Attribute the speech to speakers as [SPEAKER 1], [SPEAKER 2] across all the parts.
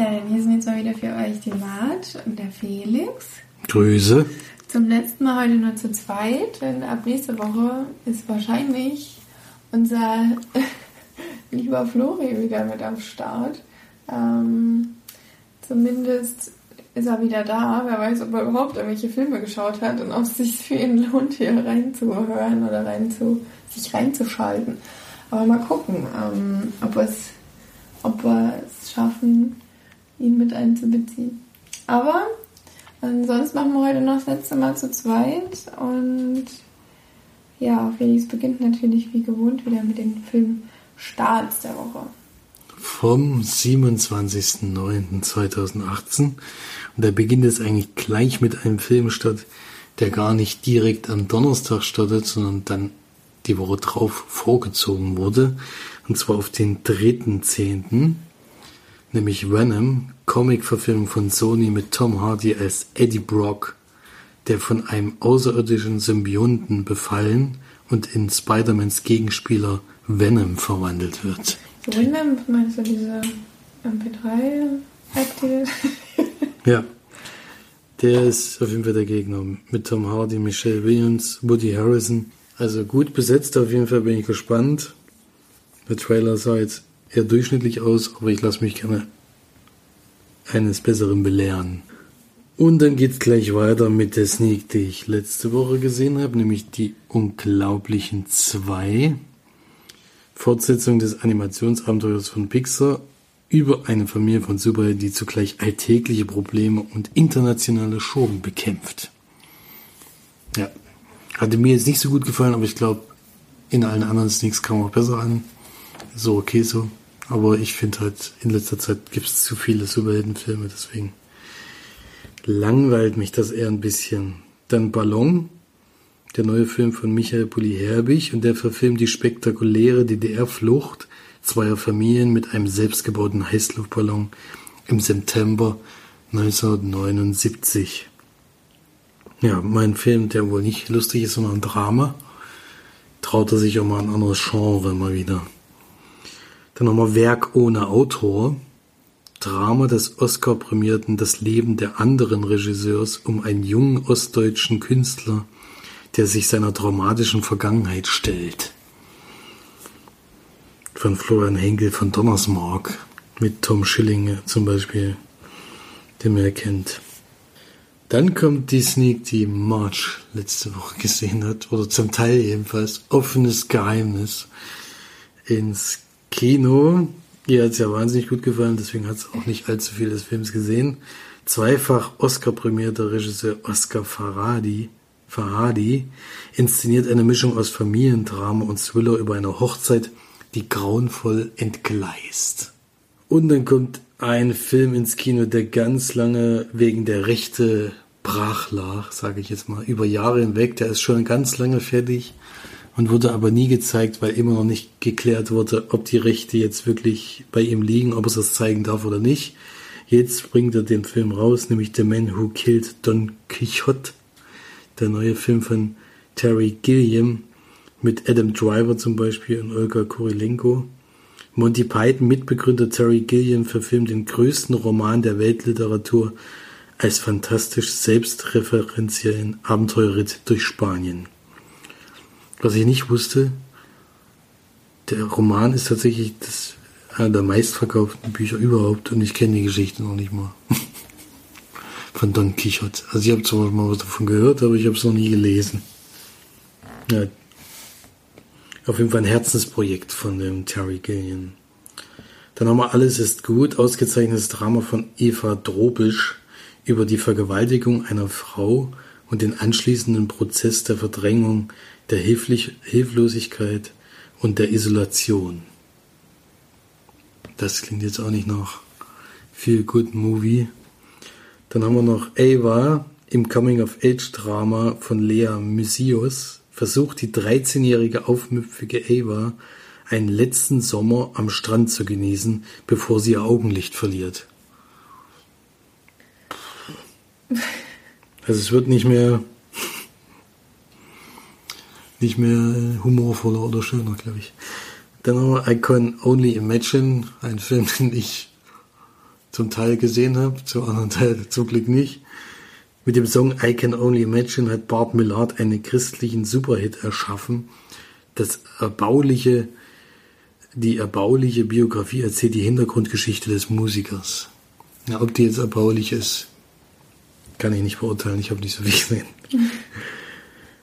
[SPEAKER 1] Perlen, hier sind jetzt mal wieder für euch die Mart und der Felix.
[SPEAKER 2] Grüße.
[SPEAKER 1] Zum letzten Mal heute nur zu zweit, denn ab nächste Woche ist wahrscheinlich unser lieber Flori wieder mit am Start. Ähm, zumindest ist er wieder da. Wer weiß, ob er überhaupt irgendwelche Filme geschaut hat und ob es sich für ihn lohnt, hier reinzuhören oder rein zu, sich reinzuschalten. Aber mal gucken, ähm, ob, es, ob wir es schaffen, ihn mit einzubeziehen. Aber ansonsten machen wir heute noch das letzte Mal zu zweit und ja, Felix beginnt natürlich wie gewohnt wieder mit den Filmstarts der Woche.
[SPEAKER 2] Vom 27.09.2018 und da beginnt es eigentlich gleich mit einem Filmstart, der gar nicht direkt am Donnerstag startet, sondern dann die Woche drauf vorgezogen wurde. Und zwar auf den 3.10., nämlich Venom, Comic-Verfilmung von Sony mit Tom Hardy als Eddie Brock, der von einem außerirdischen Symbionten befallen und in Spider-Mans Gegenspieler Venom verwandelt wird.
[SPEAKER 1] Venom, meinst du diese MP3-Aktive?
[SPEAKER 2] ja. Der ist auf jeden Fall der Gegner. Mit Tom Hardy, Michelle Williams, Woody Harrison. Also gut besetzt, auf jeden Fall bin ich gespannt. Der Trailer sah jetzt eher durchschnittlich aus, aber ich lasse mich gerne eines Besseren belehren. Und dann geht's gleich weiter mit der Sneak, die ich letzte Woche gesehen habe, nämlich die Unglaublichen 2. Fortsetzung des Animationsabenteuers von Pixar über eine Familie von Superhelden, die zugleich alltägliche Probleme und internationale Schurken bekämpft. Ja, hatte mir jetzt nicht so gut gefallen, aber ich glaube, in allen anderen Sneaks kam auch besser an. So okay so. Aber ich finde halt, in letzter Zeit gibt es zu viele Superheldenfilme, deswegen langweilt mich das eher ein bisschen. Dann Ballon, der neue Film von Michael Bulli-Herbig und der verfilmt die spektakuläre DDR-Flucht zweier Familien mit einem selbstgebauten Heißluftballon im September 1979. Ja, mein Film, der wohl nicht lustig ist, sondern ein Drama, traut er sich auch mal ein anderes Genre mal wieder. Dann nochmal Werk ohne Autor. Drama des Oscar-prämierten Das Leben der anderen Regisseurs um einen jungen ostdeutschen Künstler, der sich seiner traumatischen Vergangenheit stellt. Von Florian Henkel von Donnersmark mit Tom Schillinge zum Beispiel, den man erkennt. Dann kommt die Sneak, die March letzte Woche gesehen hat, oder zum Teil jedenfalls, offenes Geheimnis ins Kino. Ihr hat es ja wahnsinnig gut gefallen, deswegen hat es auch nicht allzu viel des Films gesehen. Zweifach Oscar-prämierter Regisseur Oscar Faradi, Farhadi inszeniert eine Mischung aus Familiendrama und Thriller über eine Hochzeit, die grauenvoll entgleist. Und dann kommt ein Film ins Kino, der ganz lange wegen der Rechte brach lag, sage ich jetzt mal, über Jahre hinweg. Der ist schon ganz lange fertig und wurde aber nie gezeigt, weil immer noch nicht geklärt wurde, ob die Rechte jetzt wirklich bei ihm liegen, ob er das zeigen darf oder nicht. Jetzt bringt er den Film raus, nämlich The Man Who Killed Don Quixote, der neue Film von Terry Gilliam mit Adam Driver zum Beispiel und Olga Kurilenko. Monty Python Mitbegründer Terry Gilliam verfilmt den größten Roman der Weltliteratur als fantastisch selbstreferenziellen Abenteuerritt durch Spanien. Was ich nicht wusste, der Roman ist tatsächlich das, einer der meistverkauften Bücher überhaupt und ich kenne die Geschichte noch nicht mal. Von Don Quixote. Also ich habe zwar mal was davon gehört, aber ich habe es noch nie gelesen. Ja, auf jeden Fall ein Herzensprojekt von dem Terry Gillian. Dann haben wir Alles ist gut, ausgezeichnetes Drama von Eva Drobisch über die Vergewaltigung einer Frau und den anschließenden Prozess der Verdrängung, der Hilflich Hilflosigkeit und der Isolation. Das klingt jetzt auch nicht nach viel Good Movie. Dann haben wir noch Ava im Coming-of-Age-Drama von Lea Mysius versucht die 13-jährige aufmüpfige Ava einen letzten Sommer am Strand zu genießen, bevor sie ihr Augenlicht verliert. Also es wird nicht mehr nicht mehr humorvoller oder schöner, glaube ich. Dann haben wir I Can Only Imagine, ein Film, den ich zum Teil gesehen habe, zum anderen Teil zum Glück nicht. Mit dem Song I Can Only Imagine hat Bart Millard einen christlichen Superhit erschaffen. Das erbauliche, die erbauliche Biografie erzählt die Hintergrundgeschichte des Musikers. Ja, ob die jetzt erbaulich ist, kann ich nicht beurteilen. Ich habe nicht so viel gesehen.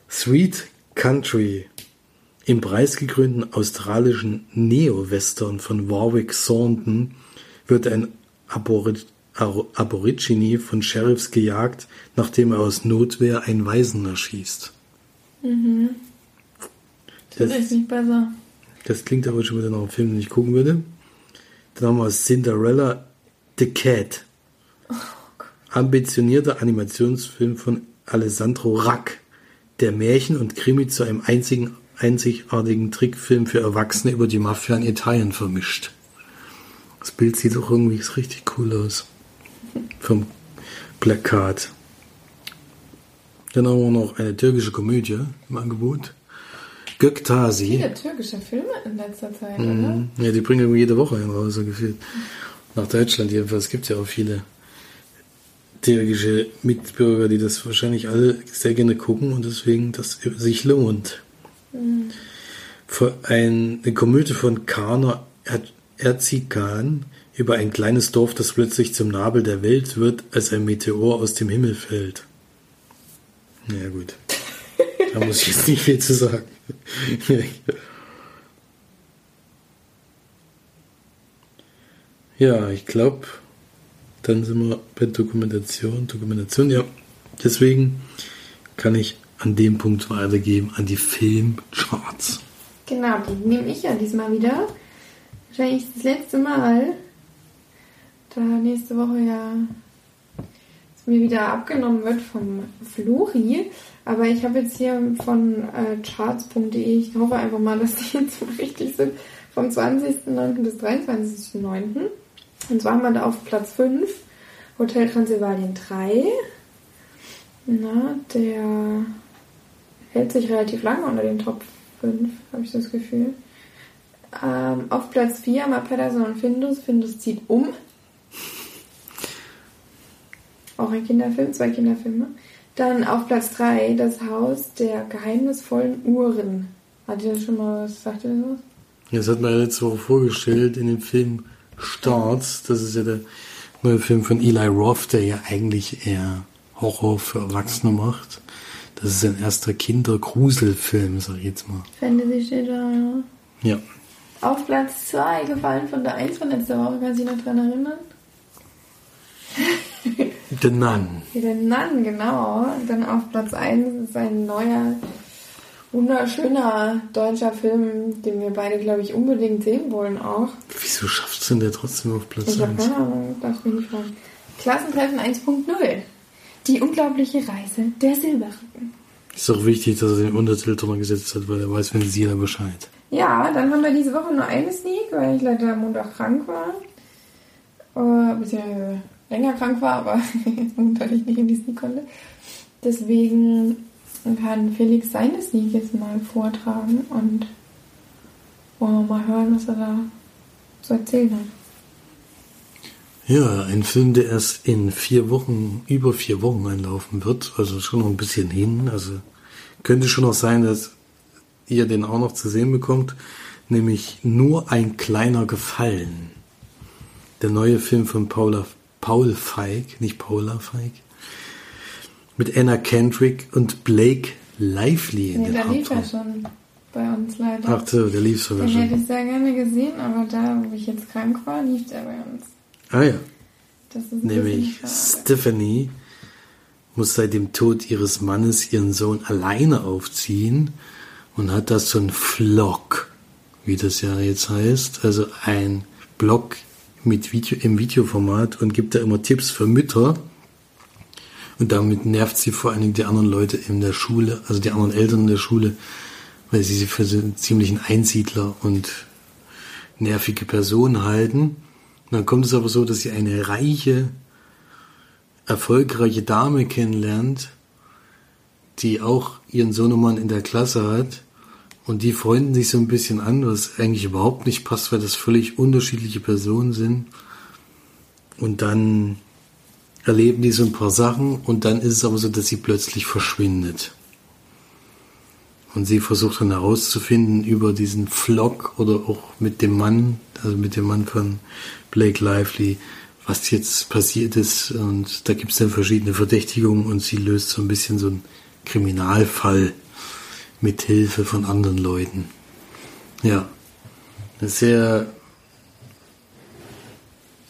[SPEAKER 2] Sweet Country. Im preisgekrönten australischen Neo-Western von Warwick Thornton wird ein Aborig Aborigine von Sheriffs gejagt, nachdem er aus Notwehr einen Waisen erschießt.
[SPEAKER 1] Mhm. Das, das ist nicht besser.
[SPEAKER 2] Das klingt aber schon wieder nach einem Film, den ich gucken würde. Dann haben wir Cinderella the Cat. Oh, Ambitionierter Animationsfilm von Alessandro Rack, der Märchen und Krimi zu einem einzigen, einzigartigen Trickfilm für Erwachsene über die Mafia in Italien vermischt. Das Bild sieht auch irgendwie richtig cool aus. Vom Plakat. Dann haben wir noch eine türkische Komödie im Angebot. Göktasi.
[SPEAKER 1] Viele türkische Filme in letzter Zeit, mhm.
[SPEAKER 2] oder? Ja, die bringen irgendwie jede Woche raus, so gefühlt. Nach Deutschland jedenfalls. Es gibt ja auch viele türkische Mitbürger, die das wahrscheinlich alle sehr gerne gucken und deswegen das sich lohnt. Mhm. Ein, eine Komödie von Kana Erzikan über ein kleines Dorf, das plötzlich zum Nabel der Welt wird, als ein Meteor aus dem Himmel fällt. Ja gut. Da muss ich jetzt nicht viel zu sagen. ja, ich glaube, dann sind wir bei Dokumentation. Dokumentation, ja. Deswegen kann ich an dem Punkt weitergeben, an die Filmcharts.
[SPEAKER 1] Genau, die nehme ich ja diesmal wieder. Wahrscheinlich das letzte Mal. Da nächste Woche ja mir wieder abgenommen wird vom Flori. Aber ich habe jetzt hier von äh, charts.de, ich hoffe einfach mal, dass die jetzt richtig sind, vom 20.09. bis 23.09. Und zwar haben wir da auf Platz 5 Hotel Transylvanien 3. Na, der hält sich relativ lange unter den Top 5, habe ich das Gefühl. Ähm, auf Platz 4 haben wir Patterson und Findus. Findus zieht um. Auch ein Kinderfilm, zwei Kinderfilme. Dann auf Platz 3 das Haus der geheimnisvollen Uhren. Hat ihr das schon mal was, sagt ihr das?
[SPEAKER 2] Das hat man letzte Woche vorgestellt in dem Film Starts. Das ist ja der neue Film von Eli Roth, der ja eigentlich eher Horror für Erwachsene macht. Das ist sein erster Kindergruselfilm, sag ich jetzt mal.
[SPEAKER 1] Fantasy steht da, ja.
[SPEAKER 2] Ja.
[SPEAKER 1] Auf Platz 2 gefallen von der 1 von letzter Woche, kannst du dich noch dran erinnern?
[SPEAKER 2] The Nun.
[SPEAKER 1] The Nun, genau. Dann auf Platz 1 ist ein neuer, wunderschöner deutscher Film, den wir beide, glaube ich, unbedingt sehen wollen auch.
[SPEAKER 2] Wieso schafft es denn der trotzdem auf Platz 1?
[SPEAKER 1] Ich habe keine Ahnung, darf mich nicht fragen. Klassentreffen 1.0. Die unglaubliche Reise der Silberrücken.
[SPEAKER 2] Ist doch wichtig, dass er den Untertitel drüber gesetzt hat, weil er weiß, wenn sie jeder Bescheid.
[SPEAKER 1] Ja, dann haben wir diese Woche nur eine Sneak, weil ich leider am Montag krank war. Äh, beziehungsweise länger krank war, aber natürlich nicht in die Sneak konnte. Deswegen kann Felix seine Sneak jetzt mal vortragen und wollen wir mal hören, was er da zu erzählen hat.
[SPEAKER 2] Ja, ein Film, der erst in vier Wochen, über vier Wochen einlaufen wird, also schon noch ein bisschen hin. Also könnte schon noch sein, dass ihr den auch noch zu sehen bekommt, nämlich nur ein kleiner Gefallen. Der neue Film von Paula Paul Feig, nicht Paula Feig, mit Anna Kendrick und Blake Lively in nee, der
[SPEAKER 1] der lief ja schon bei uns leider.
[SPEAKER 2] Ach so, der lief sogar
[SPEAKER 1] Den
[SPEAKER 2] schon.
[SPEAKER 1] hätte ich sehr gerne gesehen, aber da, wo ich jetzt krank war, lief der bei uns.
[SPEAKER 2] Ah ja.
[SPEAKER 1] Das ist
[SPEAKER 2] Nämlich Stephanie muss seit dem Tod ihres Mannes ihren Sohn alleine aufziehen und hat das so ein Vlog, wie das ja jetzt heißt, also ein Blog mit Video, im Videoformat und gibt da immer Tipps für Mütter. Und damit nervt sie vor allen Dingen die anderen Leute in der Schule, also die anderen Eltern in der Schule, weil sie sie für so einen ziemlichen Einsiedler und nervige Person halten. Und dann kommt es aber so, dass sie eine reiche, erfolgreiche Dame kennenlernt, die auch ihren Sohnemann in der Klasse hat und die freunden sich so ein bisschen an, was eigentlich überhaupt nicht passt, weil das völlig unterschiedliche Personen sind. und dann erleben die so ein paar Sachen und dann ist es aber so, dass sie plötzlich verschwindet. Und sie versucht dann herauszufinden über diesen Vlog oder auch mit dem Mann, also mit dem Mann von Blake Lively, was jetzt passiert ist. Und da gibt es dann verschiedene Verdächtigungen und sie löst so ein bisschen so einen Kriminalfall mit Hilfe von anderen Leuten. Ja, eine sehr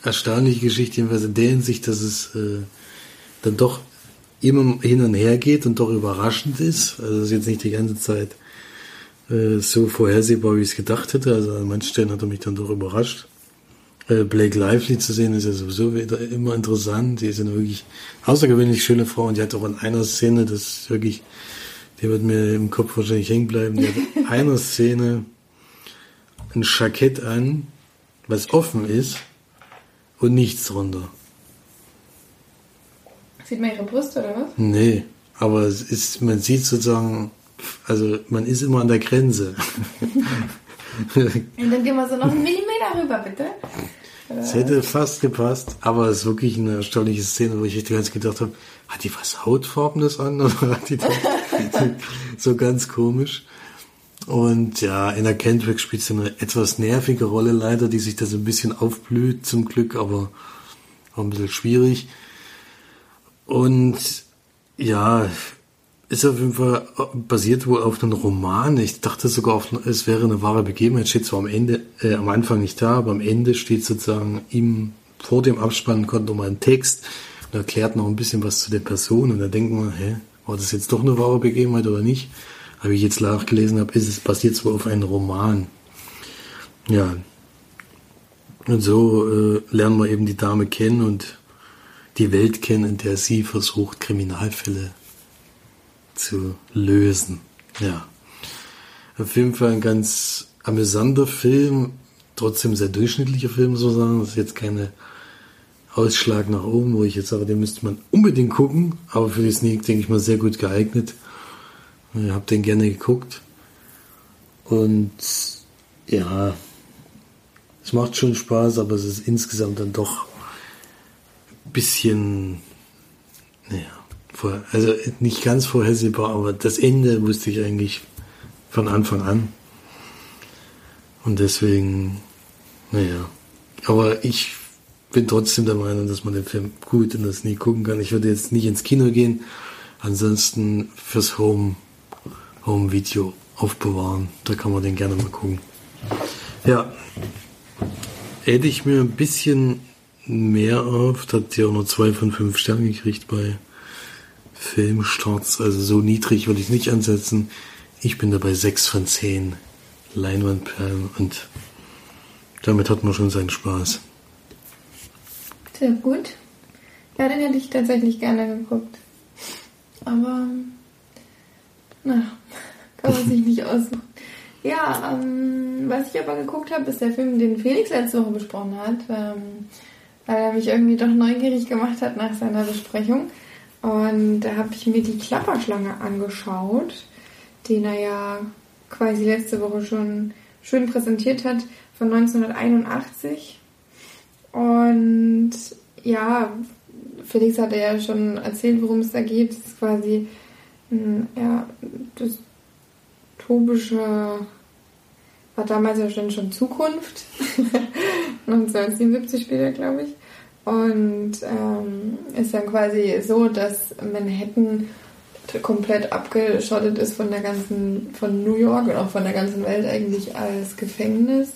[SPEAKER 2] erstaunliche Geschichte, jedenfalls in der Hinsicht, dass es äh, dann doch immer hin und her geht und doch überraschend ist. Also es ist jetzt nicht die ganze Zeit äh, so vorhersehbar, wie ich es gedacht hätte. Also an manchen Stellen hat er mich dann doch überrascht. Äh, Blake Lively zu sehen ist ja sowieso wieder immer interessant. Sie ist eine wirklich außergewöhnlich schöne Frau und die hat auch in einer Szene, das wirklich, die wird mir im Kopf wahrscheinlich hängen bleiben, die hat in einer Szene ein Jackett an, was offen ist und nichts drunter.
[SPEAKER 1] Sieht man ihre Brüste oder was?
[SPEAKER 2] Nee, aber es ist, man sieht sozusagen, also man ist immer an der Grenze.
[SPEAKER 1] Und dann gehen wir so noch einen Millimeter rüber, bitte.
[SPEAKER 2] Es hätte fast gepasst, aber es ist wirklich eine erstaunliche Szene, wo ich ganz gedacht habe, hat die was Hautfarbenes an oder hat die so ganz komisch? Und ja, in der Kendrick spielt sie eine etwas nervige Rolle leider, die sich da so ein bisschen aufblüht zum Glück, aber auch ein bisschen schwierig. Und ja, ist auf jeden Fall basiert wohl auf einem Roman. Ich dachte sogar, auf, es wäre eine wahre Begebenheit. Steht zwar am Ende, äh, am Anfang nicht da, aber am Ende steht sozusagen ihm vor dem Abspann kommt nochmal ein Text und erklärt noch ein bisschen was zu der Person. Und da denkt man, hä, war das jetzt doch eine wahre Begebenheit oder nicht? Wie ich jetzt nachgelesen habe, ist es basiert zwar auf einem Roman. Ja. Und so äh, lernen wir eben die Dame kennen und die Welt kennen, in der sie versucht, Kriminalfälle zu lösen. Ja. Auf jeden Fall ein ganz amüsanter Film, trotzdem sehr durchschnittlicher Film, so sagen. Das ist jetzt keine Ausschlag nach oben, wo ich jetzt sage, den müsste man unbedingt gucken, aber für die Sneak, denke ich mal, sehr gut geeignet. Ich habe den gerne geguckt. Und ja, es macht schon Spaß, aber es ist insgesamt dann doch bisschen, naja, also nicht ganz vorhersehbar, aber das Ende wusste ich eigentlich von Anfang an. Und deswegen, naja. Aber ich bin trotzdem der Meinung, dass man den Film gut in das nie gucken kann. Ich würde jetzt nicht ins Kino gehen. Ansonsten fürs Home, Home Video aufbewahren. Da kann man den gerne mal gucken. Ja. Hätte ich mir ein bisschen mehr auf. Da hat sie auch nur zwei von fünf Sternen gekriegt bei Filmstarts. Also so niedrig würde ich nicht ansetzen. Ich bin dabei sechs von zehn Leinwandperlen und damit hat man schon seinen Spaß.
[SPEAKER 1] Sehr gut. Ja, den hätte ich tatsächlich gerne geguckt. Aber, na, kann man sich nicht aussuchen. Ja, ähm, was ich aber geguckt habe, ist der Film, den Felix letzte Woche besprochen hat. Ähm, weil er mich irgendwie doch neugierig gemacht hat nach seiner Besprechung. Und da habe ich mir die Klapperschlange angeschaut, den er ja quasi letzte Woche schon schön präsentiert hat, von 1981. Und ja, Felix hatte ja schon erzählt, worum es da geht. Es ist quasi ein ja, dystopische, war damals ja schon, schon Zukunft. 1977 später, glaube ich. Und ähm, ist dann quasi so, dass Manhattan komplett abgeschottet ist von der ganzen, von New York und auch von der ganzen Welt eigentlich als Gefängnis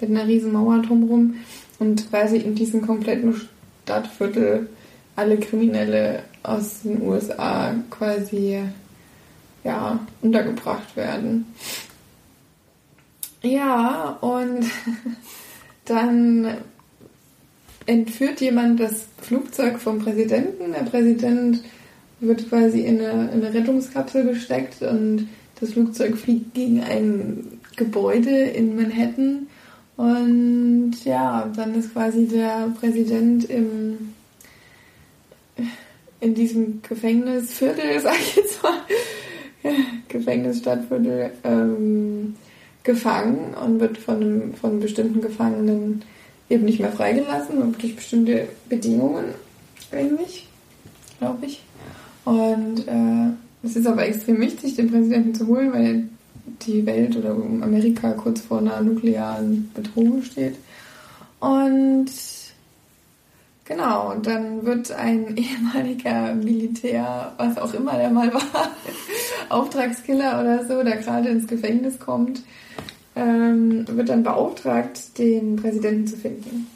[SPEAKER 1] mit einer riesen Mauer drumherum und quasi in diesem kompletten Stadtviertel alle Kriminelle aus den USA quasi ja untergebracht werden. Ja, und dann entführt jemand das Flugzeug vom Präsidenten. Der Präsident wird quasi in eine, in eine Rettungskapsel gesteckt und das Flugzeug fliegt gegen ein Gebäude in Manhattan. Und ja, dann ist quasi der Präsident im, in diesem Gefängnisviertel, sag ich jetzt mal, Gefängnisstadtviertel, ähm, gefangen und wird von, einem, von bestimmten Gefangenen eben nicht mehr freigelassen durch bestimmte Bedingungen eigentlich, glaube ich. Und äh, es ist aber extrem wichtig, den Präsidenten zu holen, weil die Welt oder Amerika kurz vor einer nuklearen Bedrohung steht. Und genau, und dann wird ein ehemaliger Militär, was auch immer der mal war, Auftragskiller oder so, der gerade ins Gefängnis kommt, ähm, wird dann beauftragt, den Präsidenten zu finden.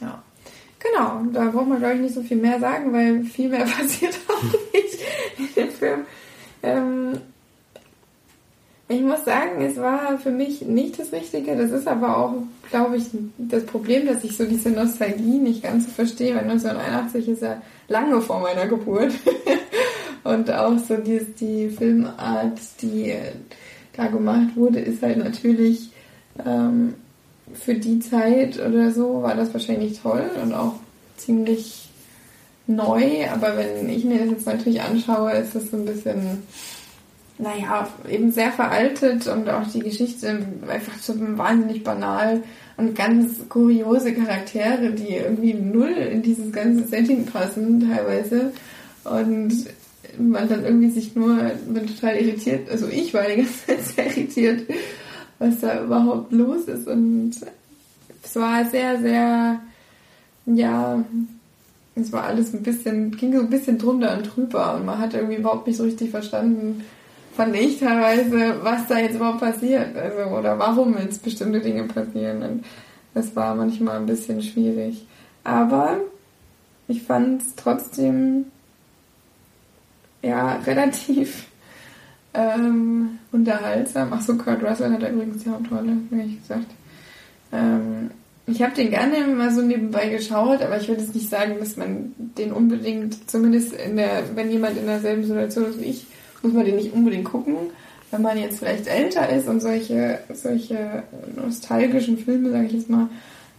[SPEAKER 1] Ja. Genau, da braucht man, glaube ich, nicht so viel mehr sagen, weil viel mehr passiert auch nicht in dem Film. Ähm, ich muss sagen, es war für mich nicht das Richtige. Das ist aber auch, glaube ich, das Problem, dass ich so diese Nostalgie nicht ganz so verstehe, weil 1981 ist ja lange vor meiner Geburt. Und auch so die, die Filmart, die da gemacht wurde, ist halt natürlich ähm, für die Zeit oder so war das wahrscheinlich toll und auch ziemlich neu. Aber wenn ich mir das jetzt natürlich anschaue, ist das so ein bisschen, naja, eben sehr veraltet und auch die Geschichte einfach so wahnsinnig banal und ganz kuriose Charaktere, die irgendwie null in dieses ganze Setting passen teilweise. Und man dann irgendwie sich nur bin total irritiert, also ich war die ganze Zeit sehr irritiert, was da überhaupt los ist. Und es war sehr, sehr, ja, es war alles ein bisschen, ging so ein bisschen drunter und drüber und man hat irgendwie überhaupt nicht so richtig verstanden, fand ich teilweise, was da jetzt überhaupt passiert, also oder warum jetzt bestimmte Dinge passieren. Und das war manchmal ein bisschen schwierig. Aber ich fand es trotzdem ja relativ ähm, unterhaltsam. Achso, Kurt Russell hat übrigens die Hauptrolle, wie ich gesagt. Ähm, ich habe den gerne mal so nebenbei geschaut, aber ich würde jetzt nicht sagen, dass man den unbedingt, zumindest in der, wenn jemand in derselben Situation ist wie ich, muss man den nicht unbedingt gucken. Wenn man jetzt vielleicht älter ist und solche, solche nostalgischen Filme, sage ich jetzt mal,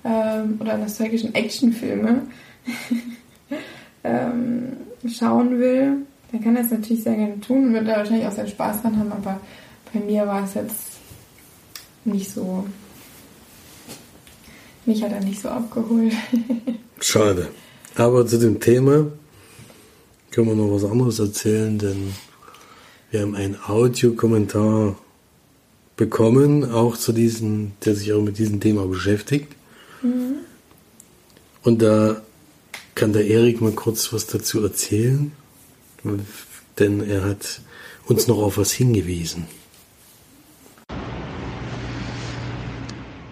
[SPEAKER 1] ähm, oder nostalgischen Actionfilme ähm, schauen will, dann kann er es natürlich sehr gerne tun und wird da wahrscheinlich auch seinen Spaß dran haben, aber bei mir war es jetzt nicht so. Mich hat er nicht so abgeholt.
[SPEAKER 2] Schade. Aber zu dem Thema können wir noch was anderes erzählen, denn wir haben einen Audiokommentar bekommen, auch zu diesem, der sich auch mit diesem Thema beschäftigt. Mhm. Und da kann der Erik mal kurz was dazu erzählen denn er hat uns noch auf was hingewiesen.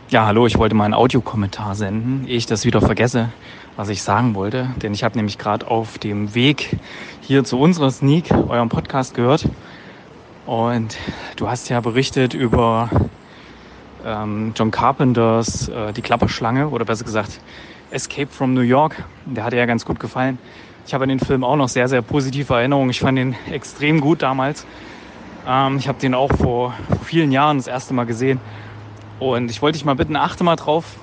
[SPEAKER 3] Ja, hallo, ich wollte mal einen Audiokommentar senden, ehe ich das wieder vergesse, was ich sagen wollte. Denn ich habe nämlich gerade auf dem Weg hier zu unserer Sneak euren Podcast gehört. Und du hast ja berichtet über ähm, John Carpenters äh, Die Klapperschlange oder besser gesagt Escape from New York. Der hat ja ganz gut gefallen. Ich habe an den Film auch noch sehr, sehr positive Erinnerungen. Ich fand ihn extrem gut damals. Ähm, ich habe den auch vor vielen Jahren das erste Mal gesehen. Und ich wollte dich mal bitten, achte mal drauf.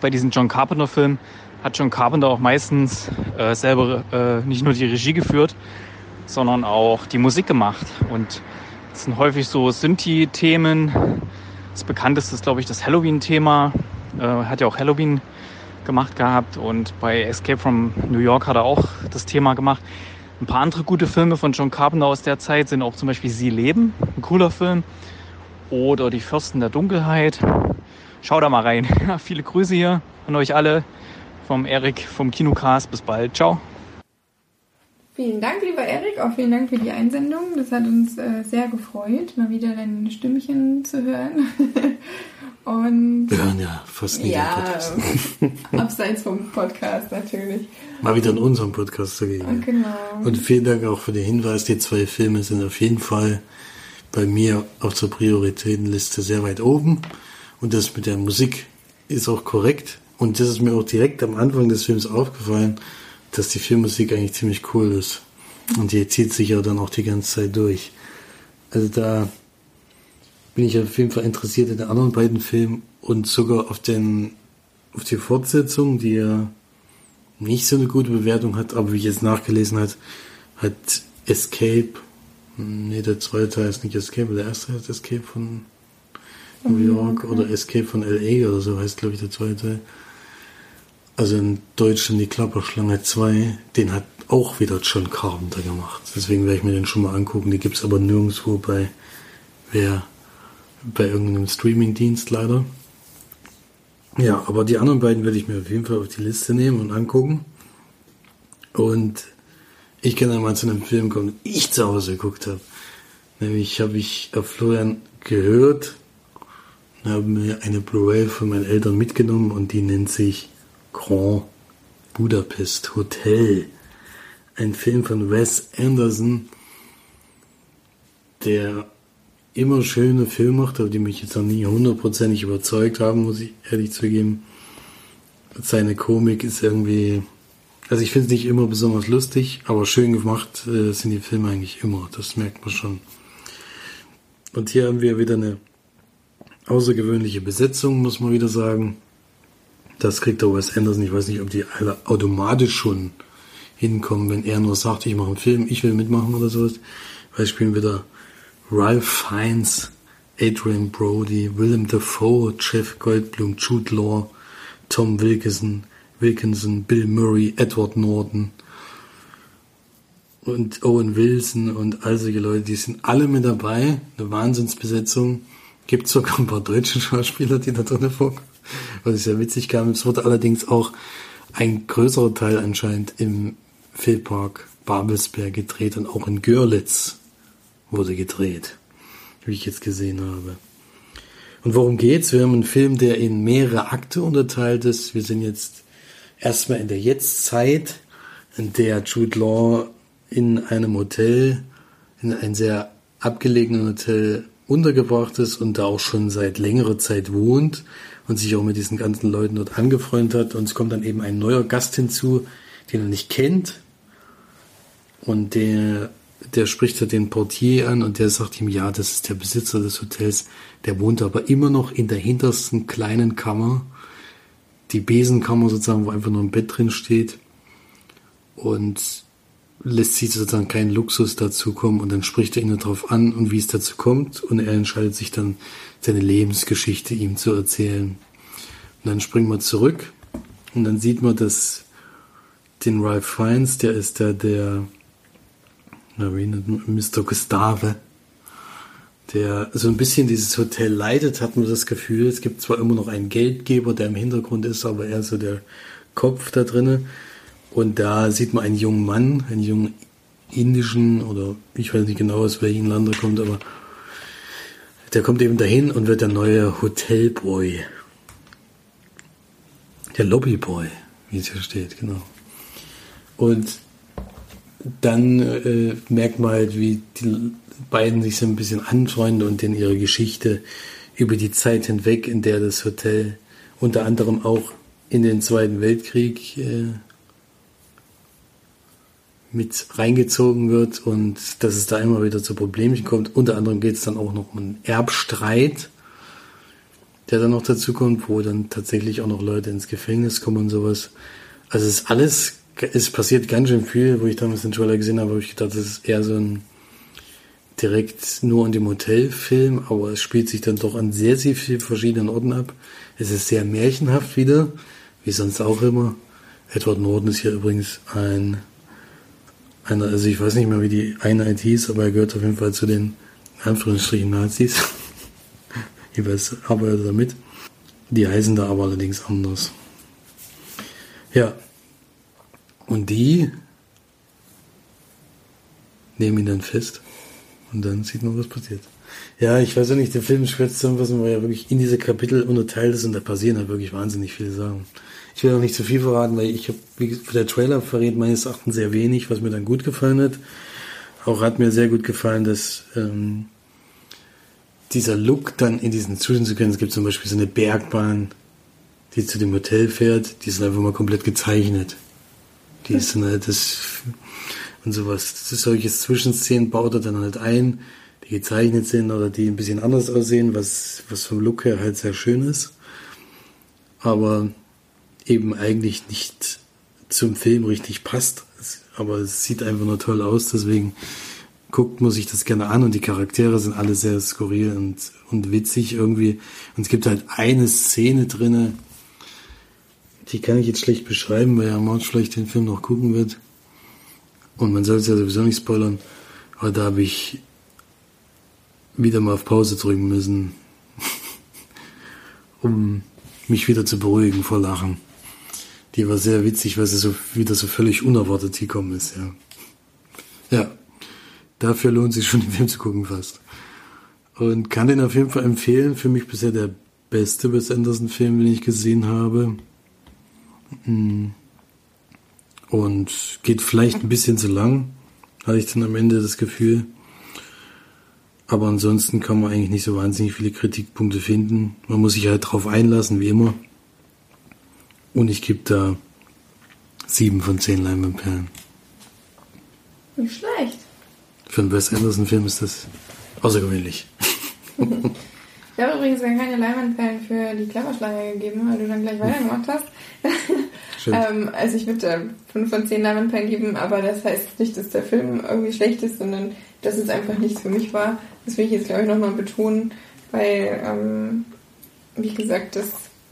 [SPEAKER 3] Bei diesen John Carpenter-Filmen hat John Carpenter auch meistens äh, selber äh, nicht nur die Regie geführt, sondern auch die Musik gemacht. Und es sind häufig so Synthi-Themen. Das bekannteste ist, glaube ich, das Halloween-Thema. Äh, hat ja auch Halloween gemacht gehabt und bei Escape from New York hat er auch das Thema gemacht. Ein paar andere gute Filme von John Carpenter aus der Zeit sind auch zum Beispiel Sie leben, ein cooler Film. Oder Die Fürsten der Dunkelheit. Schau da mal rein. Viele Grüße hier an euch alle vom Erik vom Kinocast. Bis bald. Ciao.
[SPEAKER 1] Vielen Dank, lieber Erik. Auch vielen Dank für die Einsendung. Das hat uns äh, sehr gefreut, mal wieder dein Stimmchen zu hören. Und
[SPEAKER 2] wir hören ja fast nie
[SPEAKER 1] ja, abseits vom Podcast natürlich.
[SPEAKER 2] Mal wieder in unserem Podcast dagegen.
[SPEAKER 1] Genau.
[SPEAKER 2] Und vielen Dank auch für den Hinweis. Die zwei Filme sind auf jeden Fall bei mir auf der Prioritätenliste sehr weit oben. Und das mit der Musik ist auch korrekt. Und das ist mir auch direkt am Anfang des Films aufgefallen, dass die Filmmusik eigentlich ziemlich cool ist. Und die zieht sich ja dann auch die ganze Zeit durch. Also da bin ich auf jeden Fall interessiert in den anderen beiden Filmen und sogar auf den auf die Fortsetzung, die ja nicht so eine gute Bewertung hat, aber wie ich jetzt nachgelesen hat, hat Escape, nee, der zweite Teil ist nicht Escape, der erste heißt Escape von New York oder Escape von L.A. oder so heißt, glaube ich, der zweite. Also in Deutschland die Klapperschlange 2, den hat auch wieder John Carpenter gemacht. Deswegen werde ich mir den schon mal angucken. Die gibt es aber nirgendwo bei, wer, bei irgendeinem Streamingdienst leider. Ja, aber die anderen beiden werde ich mir auf jeden Fall auf die Liste nehmen und angucken. Und ich kann dann mal zu einem Film kommen, den ich zu Hause geguckt habe. Nämlich habe ich auf Florian gehört und habe mir eine Blu-ray von meinen Eltern mitgenommen und die nennt sich Grand Budapest Hotel. Ein Film von Wes Anderson, der immer schöne Filme macht, aber die mich jetzt noch nie hundertprozentig überzeugt haben, muss ich ehrlich zugeben. Seine Komik ist irgendwie, also ich finde es nicht immer besonders lustig, aber schön gemacht äh, sind die Filme eigentlich immer, das merkt man schon. Und hier haben wir wieder eine außergewöhnliche Besetzung, muss man wieder sagen. Das kriegt der Wes Anderson. Ich weiß nicht, ob die alle automatisch schon hinkommen, wenn er nur sagt, ich mache einen Film, ich will mitmachen oder sowas. Weil spielen wieder Ralph Fiennes, Adrian Brody, Willem Dafoe, Jeff Goldblum, Jude Law, Tom Wilkinson, Wilkinson, Bill Murray, Edward Norton und Owen Wilson und all solche Leute, die sind alle mit dabei. Eine Wahnsinnsbesetzung. Gibt sogar ein paar deutsche Schauspieler, die da drin vorkommen was ich sehr witzig kam. Es wurde allerdings auch ein größerer Teil anscheinend im Filmpark Babelsberg gedreht und auch in Görlitz wurde gedreht, wie ich jetzt gesehen habe. Und worum geht's? Wir haben einen Film, der in mehrere Akte unterteilt ist. Wir sind jetzt erstmal in der Jetztzeit, in der Jude Law in einem Hotel, in ein sehr abgelegenen Hotel untergebracht ist und da auch schon seit längerer Zeit wohnt und sich auch mit diesen ganzen Leuten dort angefreundet hat. Und es kommt dann eben ein neuer Gast hinzu, den er nicht kennt. Und der, der spricht halt den Portier an und der sagt ihm, ja, das ist der Besitzer des Hotels. Der wohnt aber immer noch in der hintersten kleinen Kammer. Die Besenkammer sozusagen, wo einfach nur ein Bett drin steht. Und lässt sich sozusagen keinen Luxus dazu kommen und dann spricht er ihn darauf an und wie es dazu kommt und er entscheidet sich dann seine Lebensgeschichte ihm zu erzählen. Und dann springen wir zurück und dann sieht man, dass den Ralph Fiennes, der ist der, der, na, wie nennt man, Mr. Gustave, der so ein bisschen dieses Hotel leitet, hat man das Gefühl. Es gibt zwar immer noch einen Geldgeber, der im Hintergrund ist, aber er ist so der Kopf da drinnen. Und da sieht man einen jungen Mann, einen jungen indischen oder ich weiß nicht genau aus welchem Land er kommt, aber der kommt eben dahin und wird der neue Hotelboy. Der Lobbyboy, wie es hier steht, genau. Und dann äh, merkt man halt, wie die beiden sich so ein bisschen anfreunden und in ihre Geschichte über die Zeit hinweg, in der das Hotel unter anderem auch in den Zweiten Weltkrieg äh, mit reingezogen wird und dass es da immer wieder zu Problemchen kommt. Unter anderem geht es dann auch noch um einen Erbstreit, der dann noch dazu kommt, wo dann tatsächlich auch noch Leute ins Gefängnis kommen und sowas. Also es ist alles, es passiert ganz schön viel, wo ich damals den Trailer gesehen habe, habe ich gedacht, das ist eher so ein direkt nur in dem Hotelfilm, aber es spielt sich dann doch an sehr, sehr vielen verschiedenen Orten ab. Es ist sehr märchenhaft wieder, wie sonst auch immer. Edward Norton ist hier übrigens ein einer, also ich weiß nicht mehr, wie die Einheit hieß, aber er gehört auf jeden Fall zu den Anführungsstrichen Nazis. ich weiß, arbeitet damit. Die heißen da aber allerdings anders. Ja. Und die nehmen ihn dann fest. Und dann sieht man, was passiert. Ja, ich weiß ja nicht, der Film schwer zusammenfassen, weil er wirklich in diese Kapitel unterteilt ist und da passieren halt wirklich wahnsinnig viele Sachen. Ich will auch nicht zu viel verraten, weil ich habe, wie der Trailer verrät meines Erachtens sehr wenig, was mir dann gut gefallen hat. Auch hat mir sehr gut gefallen, dass ähm, dieser Look dann in diesen Zwischensequenzen, es gibt zum Beispiel so eine Bergbahn, die zu dem Hotel fährt, die ist einfach mal komplett gezeichnet. Die ist dann halt das und sowas. Das ist solche Zwischenszenen baut er dann halt ein, die gezeichnet sind oder die ein bisschen anders aussehen, was, was vom Look her halt sehr schön ist. Aber eben eigentlich nicht zum Film richtig passt. Aber es sieht einfach nur toll aus, deswegen guckt, muss ich das gerne an und die Charaktere sind alle sehr skurril und, und witzig irgendwie. Und es gibt halt eine Szene drinne, die kann ich jetzt schlecht beschreiben, weil ja Marge vielleicht den Film noch gucken wird. Und man soll es ja sowieso nicht spoilern. Aber da habe ich wieder mal auf Pause drücken müssen, um mich wieder zu beruhigen vor Lachen. Die war sehr witzig, weil sie so wieder so völlig unerwartet gekommen ist, ja. Ja. Dafür lohnt sich schon den Film zu gucken fast. Und kann den auf jeden Fall empfehlen. Für mich bisher der beste Wes Anderson-Film, den ich gesehen habe. Hm. Und geht vielleicht ein bisschen zu lang, hatte ich dann am Ende das Gefühl. Aber ansonsten kann man eigentlich nicht so wahnsinnig viele Kritikpunkte finden. Man muss sich halt drauf einlassen, wie immer. Und ich gebe da sieben von zehn Leinwandperlen.
[SPEAKER 1] Nicht schlecht.
[SPEAKER 2] Für einen Wes Anderson-Film ist das außergewöhnlich.
[SPEAKER 1] Ich habe übrigens dann keine Leinwandperlen für die Klapperschlange gegeben, weil du dann gleich weitergemacht hast. ähm, also ich würde 5 von 10 Leinwandperlen geben, aber das heißt nicht, dass der Film irgendwie schlecht ist, sondern dass es einfach nichts für mich war. Das will ich jetzt, glaube ich, nochmal betonen, weil, ähm, wie gesagt, das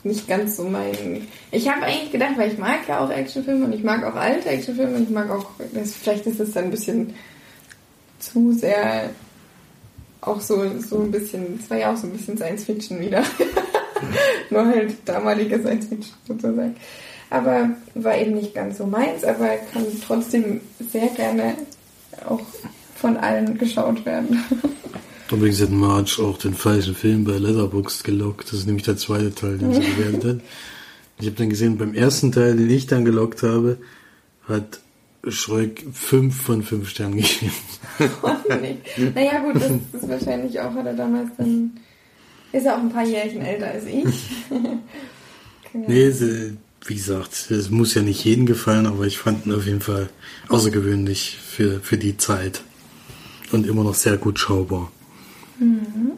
[SPEAKER 1] nicht ganz so mein... Ich habe eigentlich gedacht, weil ich mag ja auch Actionfilme und ich mag auch alte Actionfilme und ich mag auch... Vielleicht ist es dann ein bisschen zu sehr auch so, so ein bisschen, es war ja auch so ein bisschen Science Fiction wieder. Nur halt damalige Science Fiction sozusagen. Aber war eben nicht ganz so meins, aber kann trotzdem sehr gerne auch von allen geschaut werden.
[SPEAKER 2] Übrigens hat Marge auch den falschen Film bei Letterboxd gelockt. Das ist nämlich der zweite Teil, den sie gewählt hat. Ich habe dann gesehen, beim ersten Teil, den ich dann gelockt habe, hat Schröck 5 von 5 Sternen gegeben.
[SPEAKER 1] Nee. Naja, gut, das ist wahrscheinlich auch, hat er damals dann. Ist er auch ein paar Jährchen älter als ich.
[SPEAKER 2] genau. Nee, wie gesagt, es muss ja nicht jedem gefallen, aber ich fand ihn auf jeden Fall außergewöhnlich für, für die Zeit. Und immer noch sehr gut schaubar.
[SPEAKER 1] Mhm.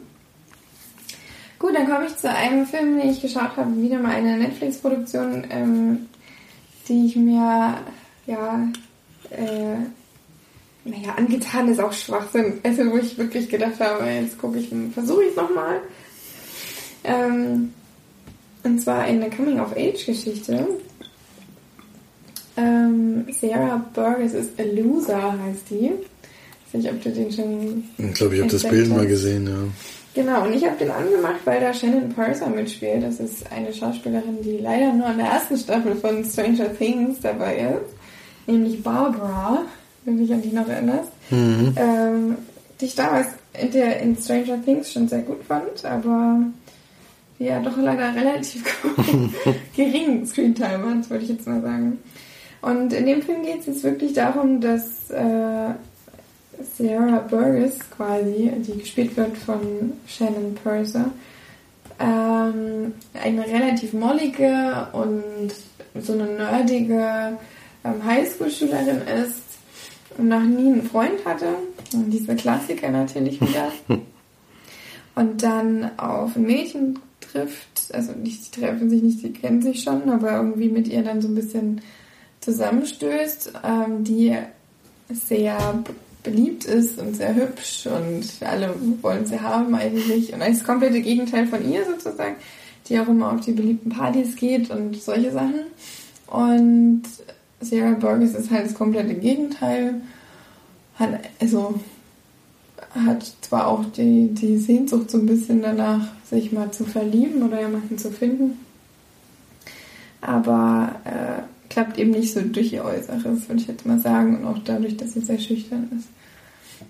[SPEAKER 1] Gut, dann komme ich zu einem Film, den ich geschaut habe. Wieder mal eine Netflix-Produktion, ähm, die ich mir ja äh, naja, angetan ist auch Schwachsinn. Also wo ich wirklich gedacht habe, jetzt gucke ich, versuche ich es nochmal. Ähm, und zwar eine Coming-of-Age-Geschichte. Ähm, Sarah Burgess ist a Loser, heißt die. Ich weiß nicht, ob du den schon.
[SPEAKER 2] Ich glaube, ich habe das Bild hast. mal gesehen, ja.
[SPEAKER 1] Genau, und ich habe den angemacht, weil da Shannon Purser mitspielt. Das ist eine Schauspielerin, die leider nur in der ersten Staffel von Stranger Things dabei ist nämlich Barbara, wenn du dich an die noch erinnerst, mhm. ähm, die ich damals in, der, in Stranger Things schon sehr gut fand, aber die ja doch leider relativ geringen Screentime hat, würde ich jetzt mal sagen. Und in dem Film geht es jetzt wirklich darum, dass äh, Sarah Burgess quasi, die gespielt wird von Shannon Purser, ähm, eine relativ mollige und so eine nerdige ähm, Highschool-Schülerin ist und noch nie einen Freund hatte. Und diese Klassiker natürlich wieder. und dann auf ein Mädchen trifft, also nicht, die treffen sich nicht, sie kennen sich schon, aber irgendwie mit ihr dann so ein bisschen zusammenstößt, ähm, die sehr beliebt ist und sehr hübsch und alle wollen sie haben eigentlich und das komplette Gegenteil von ihr sozusagen, die auch immer auf die beliebten Partys geht und solche Sachen. Und Sarah Burgess ist halt das komplette Gegenteil. Hat, also, hat zwar auch die, die Sehnsucht so ein bisschen danach, sich mal zu verlieben oder jemanden zu finden, aber äh, klappt eben nicht so durch ihr Äußeres, würde ich jetzt mal sagen, und auch dadurch, dass sie sehr schüchtern ist.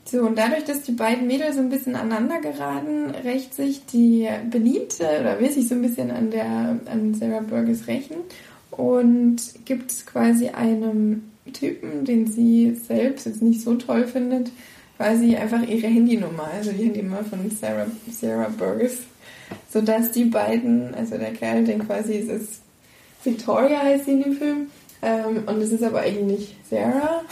[SPEAKER 1] So, und dadurch, dass die beiden Mädels so ein bisschen aneinander geraten, rächt sich die Beliebte oder will sich so ein bisschen an der an Sarah Burgess rächen und gibt quasi einem Typen, den sie selbst jetzt nicht so toll findet, quasi einfach ihre Handynummer, also die Handynummer von Sarah, Sarah Burgess, sodass die beiden, also der Kerl, den quasi es ist Victoria heißt sie in dem Film, ähm, und es ist aber eigentlich Sarah.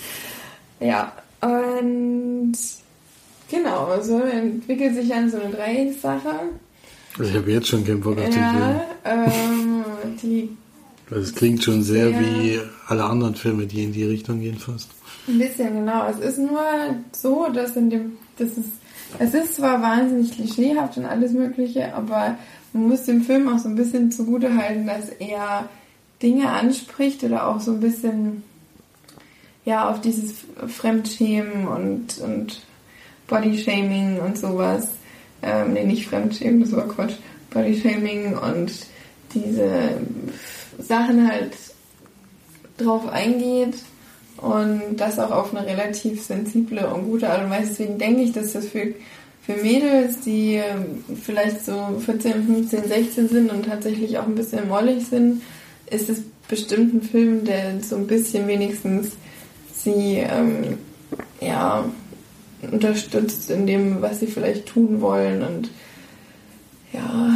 [SPEAKER 1] ja, und genau, so entwickelt sich dann so eine Dreieckssache.
[SPEAKER 2] Also ich habe jetzt schon keinen Bock auf
[SPEAKER 1] ja, ähm, die
[SPEAKER 2] Also es klingt schon sehr, sehr wie alle anderen Filme, die in die Richtung gehen fast.
[SPEAKER 1] Ein bisschen, genau. Es ist nur so, dass in dem, das ist, es ist zwar wahnsinnig klischeehaft und alles Mögliche, aber man muss dem Film auch so ein bisschen zugute halten, dass er Dinge anspricht oder auch so ein bisschen ja auf dieses Fremdschämen und, und Bodyshaming und sowas. Ähm, nee, nicht Fremdschämen, das war Quatsch. Bodyshaming und diese Sachen halt drauf eingeht und das auch auf eine relativ sensible und gute Art und Weise. Deswegen denke ich, dass das für, für Mädels, die ähm, vielleicht so 14, 15, 16 sind und tatsächlich auch ein bisschen mollig sind, ist es bestimmt ein Film, der so ein bisschen wenigstens sie ähm, ja, unterstützt in dem, was sie vielleicht tun wollen. Und ja,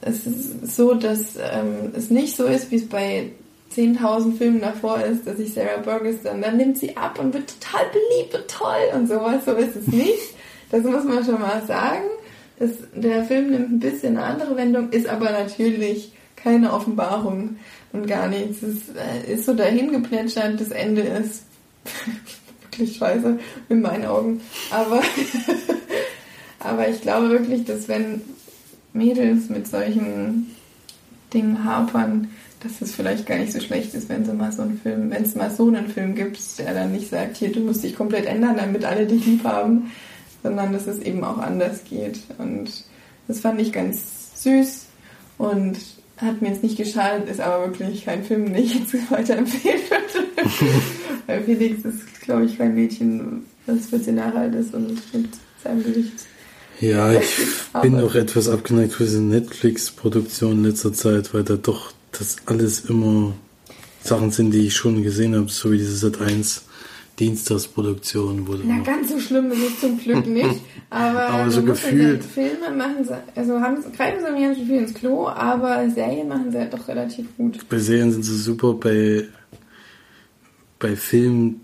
[SPEAKER 1] es ist so, dass ähm, es nicht so ist, wie es bei 10.000 Filmen davor ist, dass sich Sarah Burgess dann, dann nimmt sie ab und wird total beliebt und toll und sowas. So ist es nicht. Das muss man schon mal sagen. Es, der Film nimmt ein bisschen eine andere Wendung, ist aber natürlich keine Offenbarung und gar nichts. Es äh, ist so dahin geplätschert, das Ende ist wirklich scheiße in meinen Augen. Aber, aber ich glaube wirklich, dass wenn Mädels mit solchen Dingen hapern, dass es vielleicht gar nicht so schlecht ist, wenn sie mal so einen Film, wenn es mal so einen Film gibt, der dann nicht sagt, hier, du musst dich komplett ändern, damit alle dich lieb haben, sondern dass es eben auch anders geht. Und das fand ich ganz süß und hat mir jetzt nicht geschadet, ist aber wirklich kein Film, den ich jetzt weiterempfehlen würde. Weil Felix ist, glaube ich, kein Mädchen, das 14 Jahre alt ist und mit seinem Gesicht
[SPEAKER 2] ja, ich bin auch etwas abgeneigt für diese Netflix-Produktion in letzter Zeit, weil da doch das alles immer Sachen sind, die ich schon gesehen habe, so wie diese Sat 1 Dienstagsproduktion wurde.
[SPEAKER 1] Na, ganz so schlimm ist es zum Glück nicht. Aber,
[SPEAKER 2] aber so gefühlt.
[SPEAKER 1] Filme machen sie, also haben, greifen sie mir schon viel ins Klo, aber Serien machen sie halt doch relativ gut.
[SPEAKER 2] Bei Serien sind sie super, bei, bei Filmen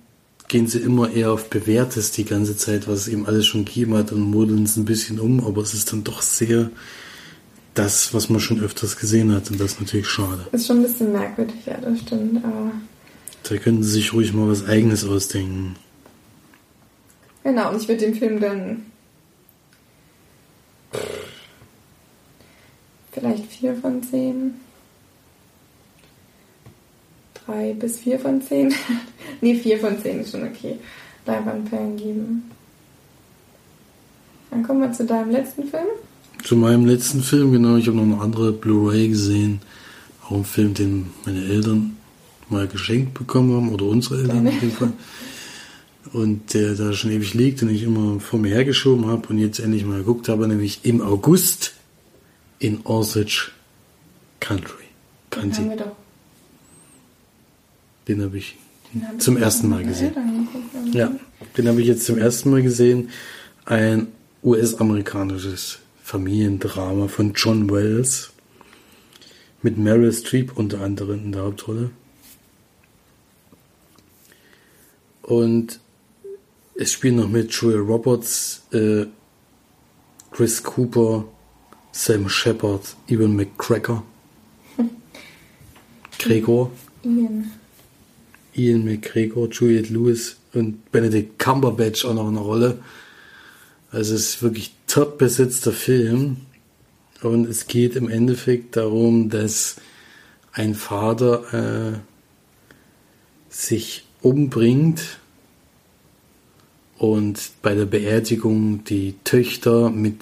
[SPEAKER 2] gehen sie immer eher auf Bewährtes die ganze Zeit, was es eben alles schon gegeben hat und modeln es ein bisschen um, aber es ist dann doch sehr das, was man schon öfters gesehen hat und das ist natürlich schade.
[SPEAKER 1] Ist schon ein bisschen merkwürdig, ja, das stimmt, aber...
[SPEAKER 2] Da könnten sie sich ruhig mal was Eigenes ausdenken.
[SPEAKER 1] Genau, und ich würde dem Film dann vielleicht vier von zehn drei bis vier von zehn. nee, vier von zehn ist schon okay. Leinwandperlen geben. Dann kommen wir zu deinem letzten Film.
[SPEAKER 2] Zu meinem letzten Film, genau. Ich habe noch eine andere Blu-ray gesehen. Auch ein Film, den meine Eltern mal geschenkt bekommen haben, oder unsere Eltern auf jeden Fall. Und der da schon ewig liegt und ich immer vor mir hergeschoben habe und jetzt endlich mal geguckt habe, nämlich im August in Osage Country.
[SPEAKER 1] County. Doch
[SPEAKER 2] den habe ich zum ersten Mal gesehen. Ja, den habe ich jetzt zum ersten Mal gesehen. Ein US-amerikanisches Familiendrama von John Wells mit Meryl Streep unter anderem in der Hauptrolle. Und es spielen noch mit Joel Roberts, äh, Chris Cooper, Sam Shepard, Ewan McCracker, Gregor. Ian. Ian McGregor, Juliette Lewis und Benedict Cumberbatch auch noch eine Rolle. Also es ist wirklich top besetzter Film. Und es geht im Endeffekt darum, dass ein Vater äh, sich umbringt und bei der Beerdigung die Töchter mit,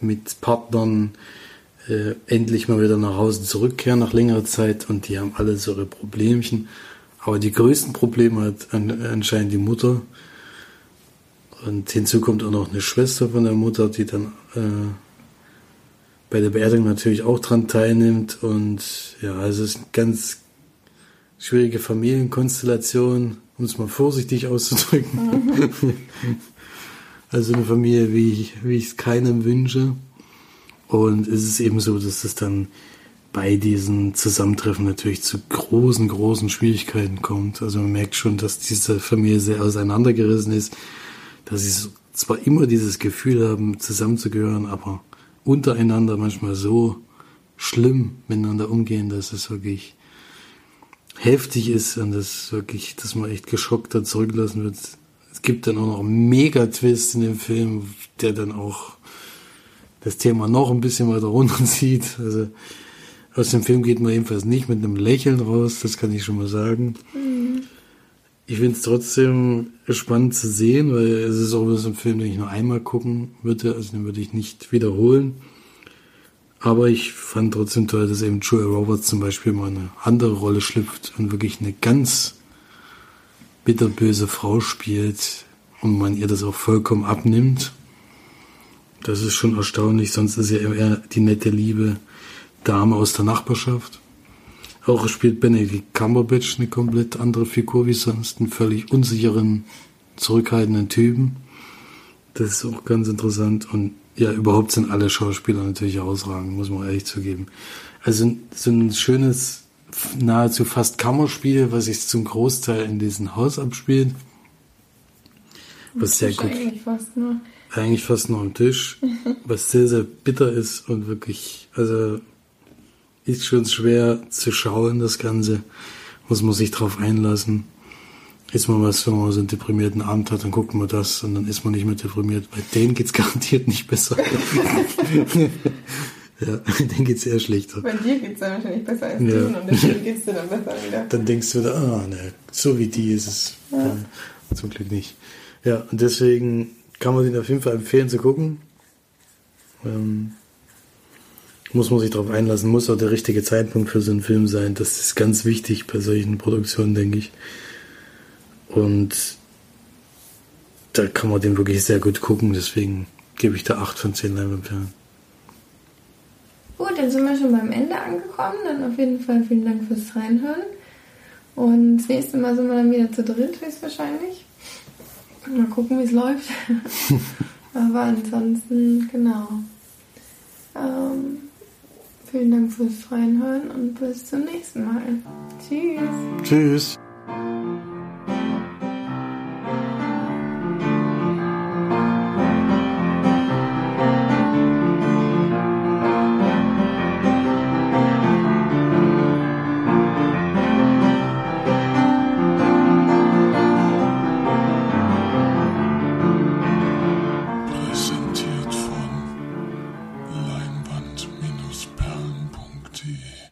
[SPEAKER 2] mit Partnern äh, endlich mal wieder nach Hause zurückkehren nach längerer Zeit und die haben alle so ihre Problemchen. Aber die größten Probleme hat anscheinend die Mutter. Und hinzu kommt auch noch eine Schwester von der Mutter, die dann äh, bei der Beerdigung natürlich auch dran teilnimmt. Und ja, also es ist eine ganz schwierige Familienkonstellation, um es mal vorsichtig auszudrücken. also eine Familie, wie ich, wie ich es keinem wünsche. Und es ist eben so, dass es dann bei diesen Zusammentreffen natürlich zu großen, großen Schwierigkeiten kommt. Also man merkt schon, dass diese Familie sehr auseinandergerissen ist, dass sie zwar immer dieses Gefühl haben, zusammenzugehören, aber untereinander manchmal so schlimm miteinander umgehen, dass es wirklich heftig ist und das wirklich, dass man echt geschockt da zurückgelassen wird. Es gibt dann auch noch einen Mega-Twist in dem Film, der dann auch das Thema noch ein bisschen weiter runterzieht. Also aus dem Film geht man jedenfalls nicht mit einem Lächeln raus, das kann ich schon mal sagen. Mhm. Ich finde es trotzdem spannend zu sehen, weil es ist auch so ein Film, den ich nur einmal gucken würde, also den würde ich nicht wiederholen. Aber ich fand trotzdem toll, dass eben Julia Roberts zum Beispiel mal eine andere Rolle schlüpft und wirklich eine ganz bitterböse Frau spielt und man ihr das auch vollkommen abnimmt. Das ist schon erstaunlich, sonst ist ja eher die nette liebe Dame aus der Nachbarschaft. Auch spielt Benedict Cumberbatch eine komplett andere Figur wie sonst, einen völlig unsicheren, zurückhaltenden Typen. Das ist auch ganz interessant und ja, überhaupt sind alle Schauspieler natürlich herausragend, muss man ehrlich zugeben. Also so ein schönes, nahezu fast Kammerspiel, was sich zum Großteil in diesem Haus abspielt. Was sehr gut. Eigentlich fast nur. Eigentlich fast nur am Tisch. was sehr, sehr bitter ist und wirklich, also ist schon schwer zu schauen, das Ganze. Muss man sich drauf einlassen ist man was, wenn man so einen deprimierten Abend hat, dann guckt man das und dann ist man nicht mehr deprimiert. Bei denen geht's garantiert nicht besser. ja, denen geht's eher schlechter.
[SPEAKER 1] Bei dir geht's dann wahrscheinlich besser als ja. du und deswegen geht's dir dann besser wieder.
[SPEAKER 2] Dann denkst du wieder, ah, ne, so wie die ist es. Ja. Ja, zum Glück nicht. Ja, und deswegen kann man den auf jeden Fall empfehlen zu gucken. Ähm, muss man sich darauf einlassen, muss auch der richtige Zeitpunkt für so einen Film sein. Das ist ganz wichtig bei solchen Produktionen, denke ich. Und da kann man den wirklich sehr gut gucken, deswegen gebe ich da 8 von 10 Leinwandperlen.
[SPEAKER 1] Gut, dann sind wir schon beim Ende angekommen. Dann auf jeden Fall vielen Dank fürs Reinhören. Und das nächste Mal sind wir dann wieder zu dritt, höchstwahrscheinlich. Mal gucken, wie es läuft. Aber ansonsten, genau. Ähm, vielen Dank fürs Reinhören und bis zum nächsten Mal. Tschüss.
[SPEAKER 2] Tschüss.